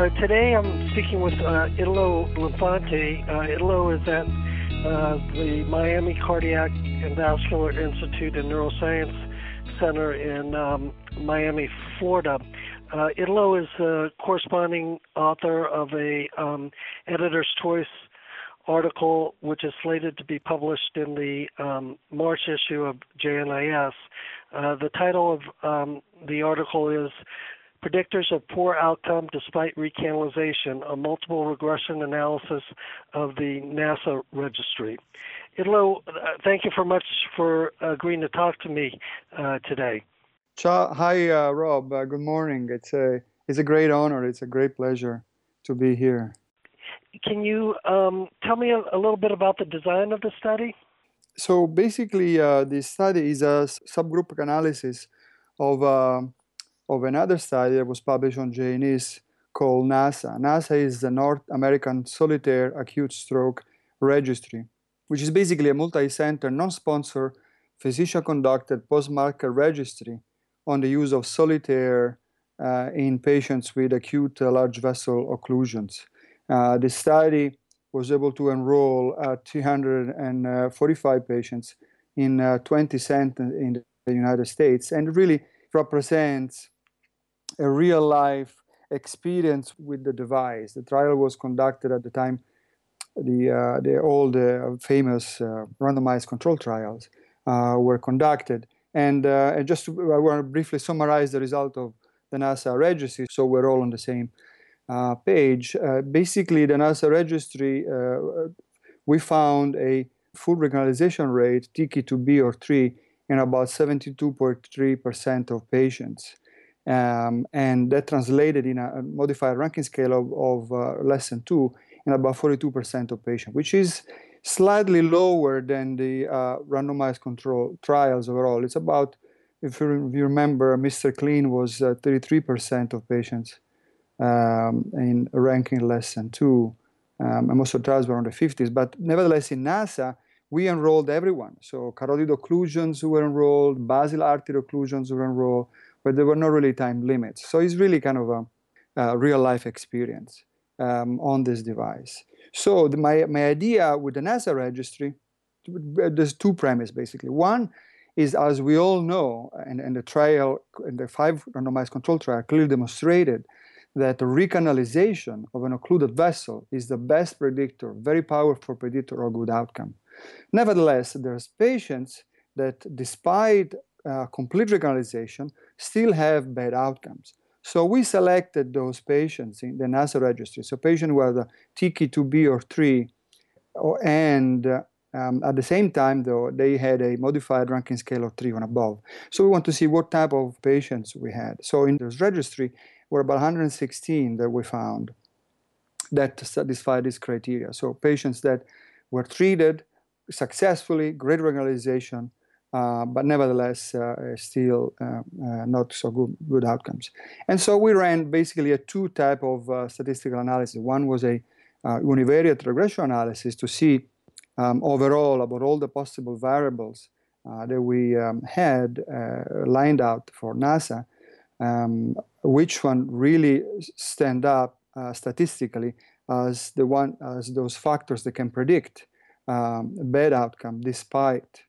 Uh, today I'm speaking with uh, Italo Linfante. Uh, Italo is at uh, the Miami Cardiac and Vascular Institute and Neuroscience Center in um, Miami, Florida. Uh, Italo is a corresponding author of a um, editor's choice article, which is slated to be published in the um, March issue of JNIS. Uh, the title of um, the article is Predictors of Poor Outcome Despite Recanalization, a multiple regression analysis of the NASA registry. Italo, uh, thank you very much for agreeing to talk to me uh, today. Hi, uh, Rob. Uh, good morning. It's a, it's a great honor. It's a great pleasure to be here. Can you um, tell me a, a, little bit about the design of the study? So basically, uh, the study is a subgroup analysis of uh, of another study that was published on JNIS called NASA. NASA is the North American Solitaire Acute Stroke Registry, which is basically a multi-center, non-sponsored, physician-conducted post-market registry on the use of solitaire uh, in patients with acute uh, large vessel occlusions. Uh, the study was able to enroll 345 patients in uh, 20 centers in the United States and really represents a real life experience with the device. The trial was conducted at the time, the, uh, the all the famous uh, randomized control trials uh, were conducted. And, uh, and just to, I want to briefly summarize the result of the NASA registry so we're all on the same uh, page. Uh, basically, the NASA registry, we found a full recanalization rate, TICI 2B or 3, in about 72.3% of patients. Um, and that translated in a modified Rankin scale of, of uh, less than 2 in about 42% of patients, which is slightly lower than the uh, randomized control trials overall. It's about, if you, remember, MR CLEAN was uh, 33% of patients um, in Rankin less than 2. Um, and most of the trials were on the 50s. But nevertheless, in NASA, we enrolled everyone. So carotid occlusions were enrolled, basilar artery occlusions were enrolled, but there were no really time limits. So it's really kind of a, a real life experience um, on this device. So the, my, my idea with the NASA registry, there's two premises basically. One is, as we all know, and, and the trial, and the five randomized control trial clearly demonstrated that the recanalization of an occluded vessel is the best predictor, very powerful predictor of good outcome. Nevertheless, there's patients that despite uh, complete recanalization still have bad outcomes. So we selected those patients in the NASA registry. So patients who had a TICI 2B or 3, and uh, um, at the same time, though, they had a modified Rankin scale of 3 and above. So we want to see what type of patients we had. So in this registry, were about 116 that we found that satisfied this criteria. So patients that were treated successfully, great recanalization, uh, but nevertheless uh, still uh, not so good, good outcomes. And so we ran basically a two type of statistical analysis. One was a univariate regression analysis to see um, overall about all the possible variables that we um, had lined out for NASA, um, which one really stand up uh, statistically as the one as those factors that can predict um, bad outcome despite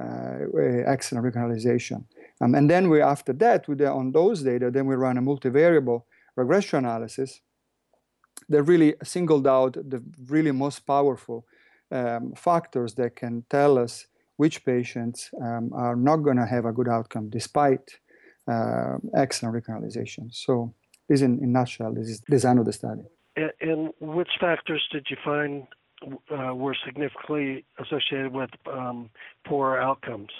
uh, excellent recanalization. Um, and then we, after that, we, on those data, then we run a multivariable regression analysis that really singled out the really most powerful um, factors that can tell us which patients um, are not going to have a good outcome despite uh, excellent recanalization. So this, in, in nutshell, this is the design of the study. And, and which factors did you find uh, were significantly associated with um, poor outcomes.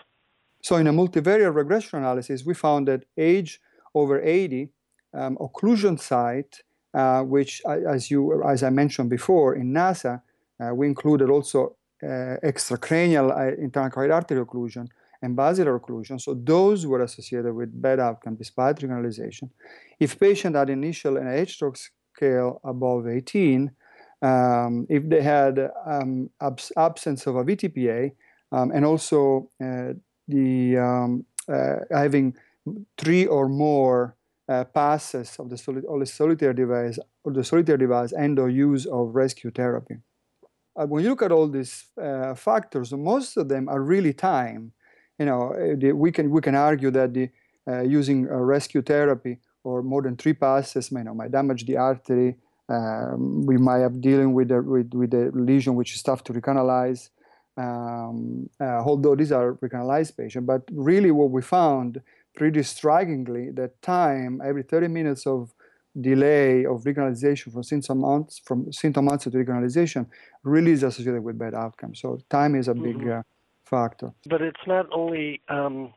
So, in a multivariate regression analysis, we found that age over 80, um, occlusion site, uh, which, as you as I mentioned before, in NASA, uh, we included also uh, extracranial uh, internal carotid artery occlusion and basilar occlusion. So those were associated with bad outcome despite recanalization. If patient had initial NIH stroke scale above 18, um, if they had um, abs- absence of a VTPA um, and also uh, the um, uh, having three or more uh, passes of the, soli- the solitary device or the solitary device and or use of rescue therapy. Uh, when you look at all these uh, factors, most of them are really time. You know, uh, the, we can we can argue that the uh, using rescue therapy or more than three passes, you know, might damage the artery. Um, we might have dealing with a, with with a lesion which is tough to recanalize. Um, uh, although these are recanalized patients, but really what we found pretty strikingly that time every 30 minutes of delay of recanalization from symptom months from symptom onset to recanalization really is associated with bad outcomes. So time is a big mm-hmm. uh, factor. But it's not only um,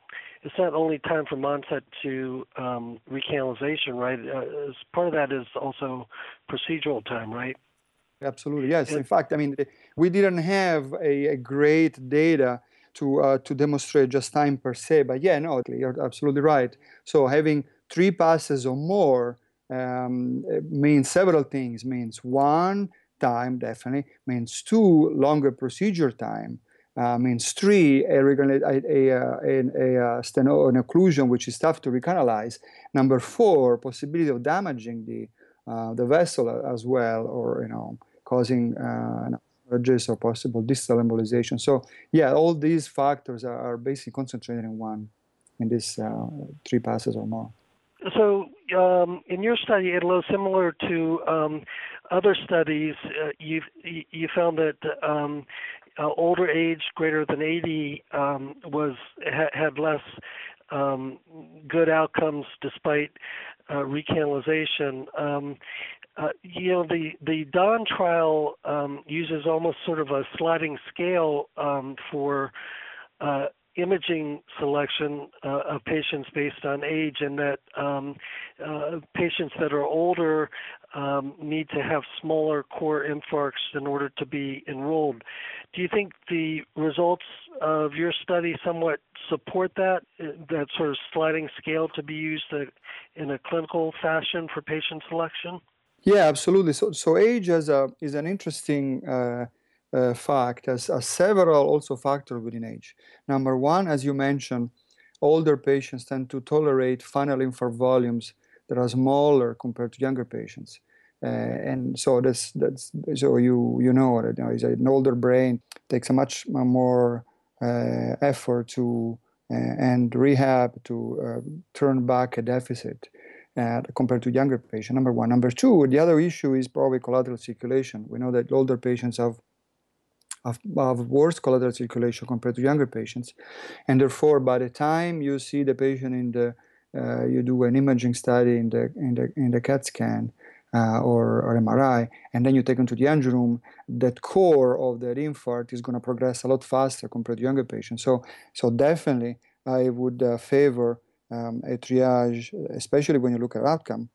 it's not only time from onset to um, recanalization, right? Uh, part of that is also procedural time, right? Absolutely, yes. In fact, I mean, we didn't have a, a great data to uh, to demonstrate just time per se, but yeah, no, you're absolutely right. So having three passes or more um, means several things. Means one, time definitely. Means two, longer procedure time. Uh, means three, a, a, a, a, a steno, an occlusion which is tough to recanalize. Number four, possibility of damaging the uh, the vessel as well, or you know, causing uh, or possible distal embolization. So yeah, all these factors are, are basically concentrated in one, in these uh, three passes or more. So um, in your study, it Italo, similar to um, other studies, uh, you you found that um, uh, older age, greater than 80, um, was ha- had less um, good outcomes despite uh, recanalization. Um, uh, you know, the the Dawn trial um, uses almost sort of a sliding scale um, for uh, imaging selection uh, of patients based on age, and that um, uh, patients that are older um, need to have smaller core infarcts in order to be enrolled. Do you think the results of your study somewhat support that that sort of sliding scale to be used in a clinical fashion for patient selection? Yeah, absolutely. So, so age as a, is an interesting uh, uh, fact, as, as several also factors within age. Number one, as you mentioned, older patients tend to tolerate final infarct volumes that are smaller compared to younger patients. Uh, and so that's that's so you you know that you know, an older brain takes a much more uh, effort to uh, and rehab to uh, turn back a deficit uh, compared to younger patients. Number one. Number two, the other issue is probably collateral circulation. We know that older patients have have, worse collateral circulation compared to younger patients, and therefore, by the time you see the patient in the uh, you do an imaging study in the in the in the CAT scan uh, or, or, MRI, and then you take them to the angio room, that core of that infarct is going to progress a lot faster compared to younger patients. So, so definitely, I would uh, favor um, a triage, especially when you look at outcome,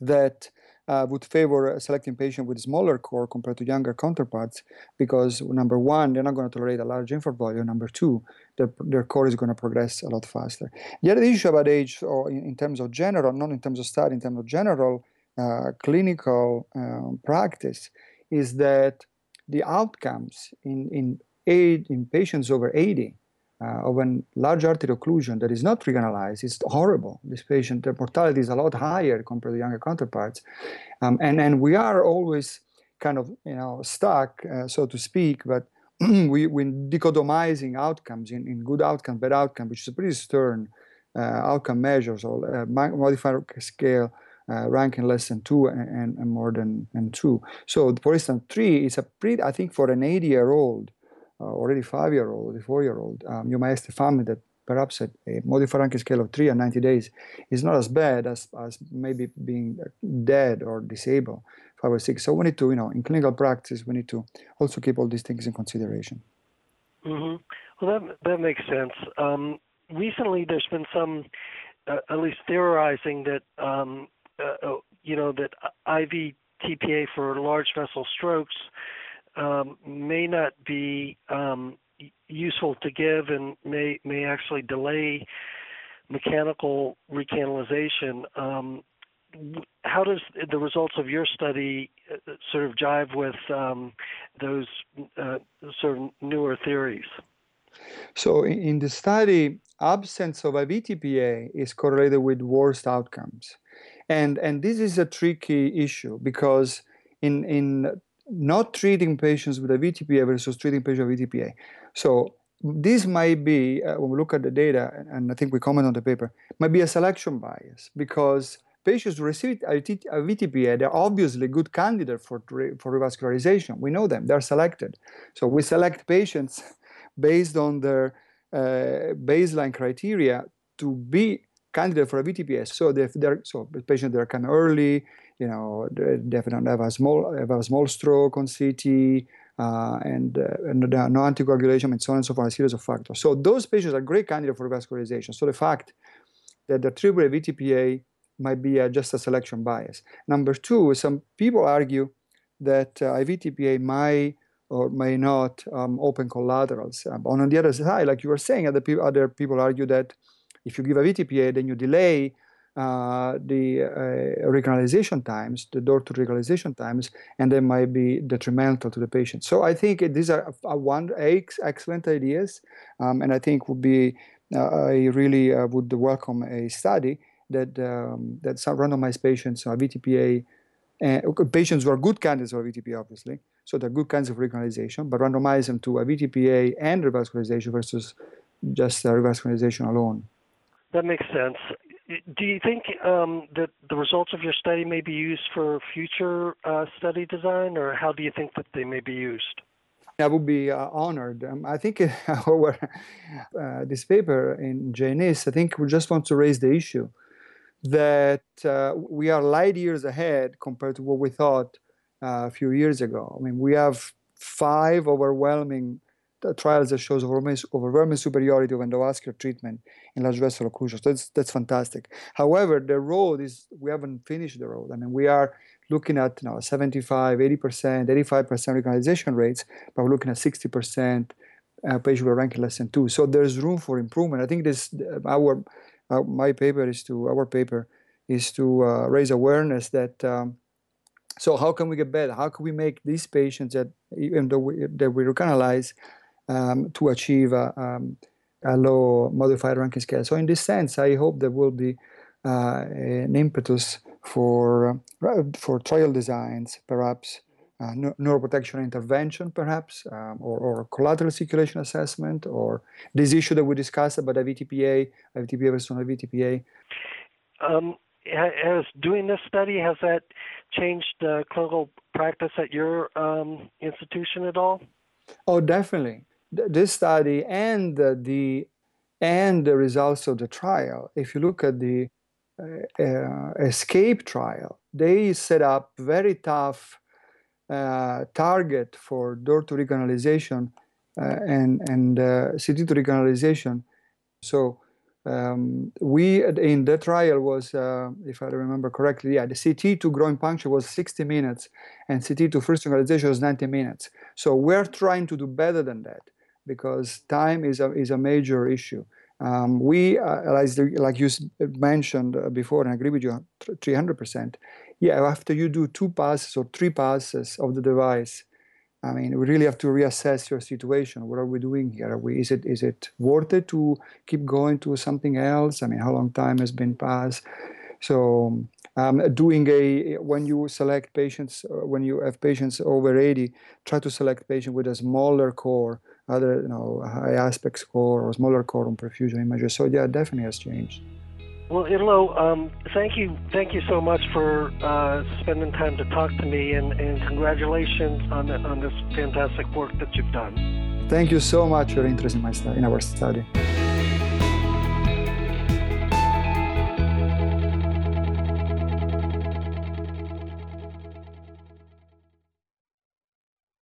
that uh, would favor selecting patients with smaller core compared to younger counterparts because number one, they're not going to tolerate a large infarct volume. Number two, their, their core is going to progress a lot faster. The other issue about age, or in, in terms of general, not in terms of study, in terms of general uh, clinical um, practice, is that the outcomes in in, age, in patients over 80 uh, of a large artery occlusion that is not recanalized is horrible. This patient, the mortality is a lot higher compared to younger counterparts. Um, and, and we are always kind of, you know, stuck, uh, so to speak, but we, we're dichotomizing outcomes in, in good outcome, bad outcome, which is a pretty stern uh, outcome measures or uh, modifier scale uh, Rankin less than two and, and, more than and two. So, for instance, three is a pretty, I think, for an 80 year old, already five year old, four year old, um, you might family that perhaps a, a modified Rankin scale of three and 90 days is not as bad as, as maybe being dead or disabled five or six. So we need to, you know, in clinical practice, we need to also keep all these things in consideration. Mm-hmm. Well, that that makes sense. Um, recently, there's been some, uh, at least theorizing that, um, uh, uh you know, that IV TPA for large vessel strokes um, may not be um, useful to give and may may actually delay mechanical recanalization. Um, how does the results of your study uh, sort of jive with um, those uh, sort of newer theories? So in, the study, absence of a VTPA is correlated with worse outcomes. And, and this is a tricky issue because in, in not treating patients with a VTPA versus treating patients with VTPA. So this might be, uh, when we look at the data, and I think we comment on the paper, might be a selection bias because patients who receive a, VTPA, they're obviously good candidates for, for revascularization. We know them, they're selected. So we select patients based on their uh, baseline criteria to be candidate for a VTPS. So if they're so patients that are early, you know, they have a small have a small stroke on CT, uh, and, uh, and no anticoagulation, and so on and so forth, a series of factors. So those patients are great candidates for vascularization. So the fact that the triple VTPA might be uh, just a selection bias. Number two, some people argue that uh, VTPA might or may not um, open collaterals. Um, on the other side, like you were saying, other, pe- other people argue that if you give a VTPA, then you delay uh, the uh, times, the door to recanalization times, and they might be detrimental to the patient. So I think these are a one excellent ideas, um, and I think would be uh, I really uh, would welcome a study that um, that some randomized patients, uh, VTPA, uh, patients who are good candidates for VTPA, obviously, so they're good kinds of recanalization, but randomize them to a VTPA and revascularization versus just revascularization alone. That makes sense do you think um, that the results of your study may be used for future uh, study design, or how do you think that they may be used? I would be uh, honored. Um, I think our, uh, this paper in JNIS, I think we just want to raise the issue that uh, we are light years ahead compared to what we thought uh, a few years ago. I mean, we have five overwhelming trials that shows overwhelming superiority of endovascular treatment in large vessel occlusion. So that's, that's fantastic. However, the road is, we haven't finished the road. I mean, we are looking at you know, 75, 80%, 85% recanalization rates, but we're looking at 60% uh, patient with Rankin less than two. So there's room for improvement. I think this, our, uh, my paper is to, our paper is to uh, raise awareness that um, so how can we get better? How can we make these patients that even though we, that we recanalize um, to achieve a, um, a, low modified Rankin scale. So in this sense, I hope there will be uh, an impetus for uh, for trial designs, perhaps uh, neuroprotection intervention, perhaps, um, or, or, collateral circulation assessment, or this issue that we discussed about a VTPA, a VTPA versus a VTPA. Um, has doing this study has that changed uh, clinical practice at your um, institution at all? Oh, definitely this study and the and the results of the trial, if you look at the uh, uh, escape trial, they set up very tough uh, target for door to recanalization uh, and and uh, CT to recanalization. So um, we in the trial was, uh, if I remember correctly, yeah, the CT to groin puncture was 60 minutes, and CT to first recanalization was 90 minutes. So we're trying to do better than that because time is a, is a major issue. Um, we, uh, as the, like you mentioned uh, before, and I agree with you 300%. Yeah, after you do two passes or three passes of the device, I mean, we really have to reassess your situation. What are we doing here? We, is it is it worth it to keep going to something else? I mean, how long time has been passed? So, um, doing a when you select patients, uh, when you have patients over 80, try to select patients with a smaller core other you know high ASPECTS score or smaller core on perfusion images. So yeah, definitely has changed. Well, Italo, um, thank you, thank you so much for uh, spending time to talk to me, and, and congratulations on the, on this fantastic work that you've done. Thank you so much for your interest in my study, in our study.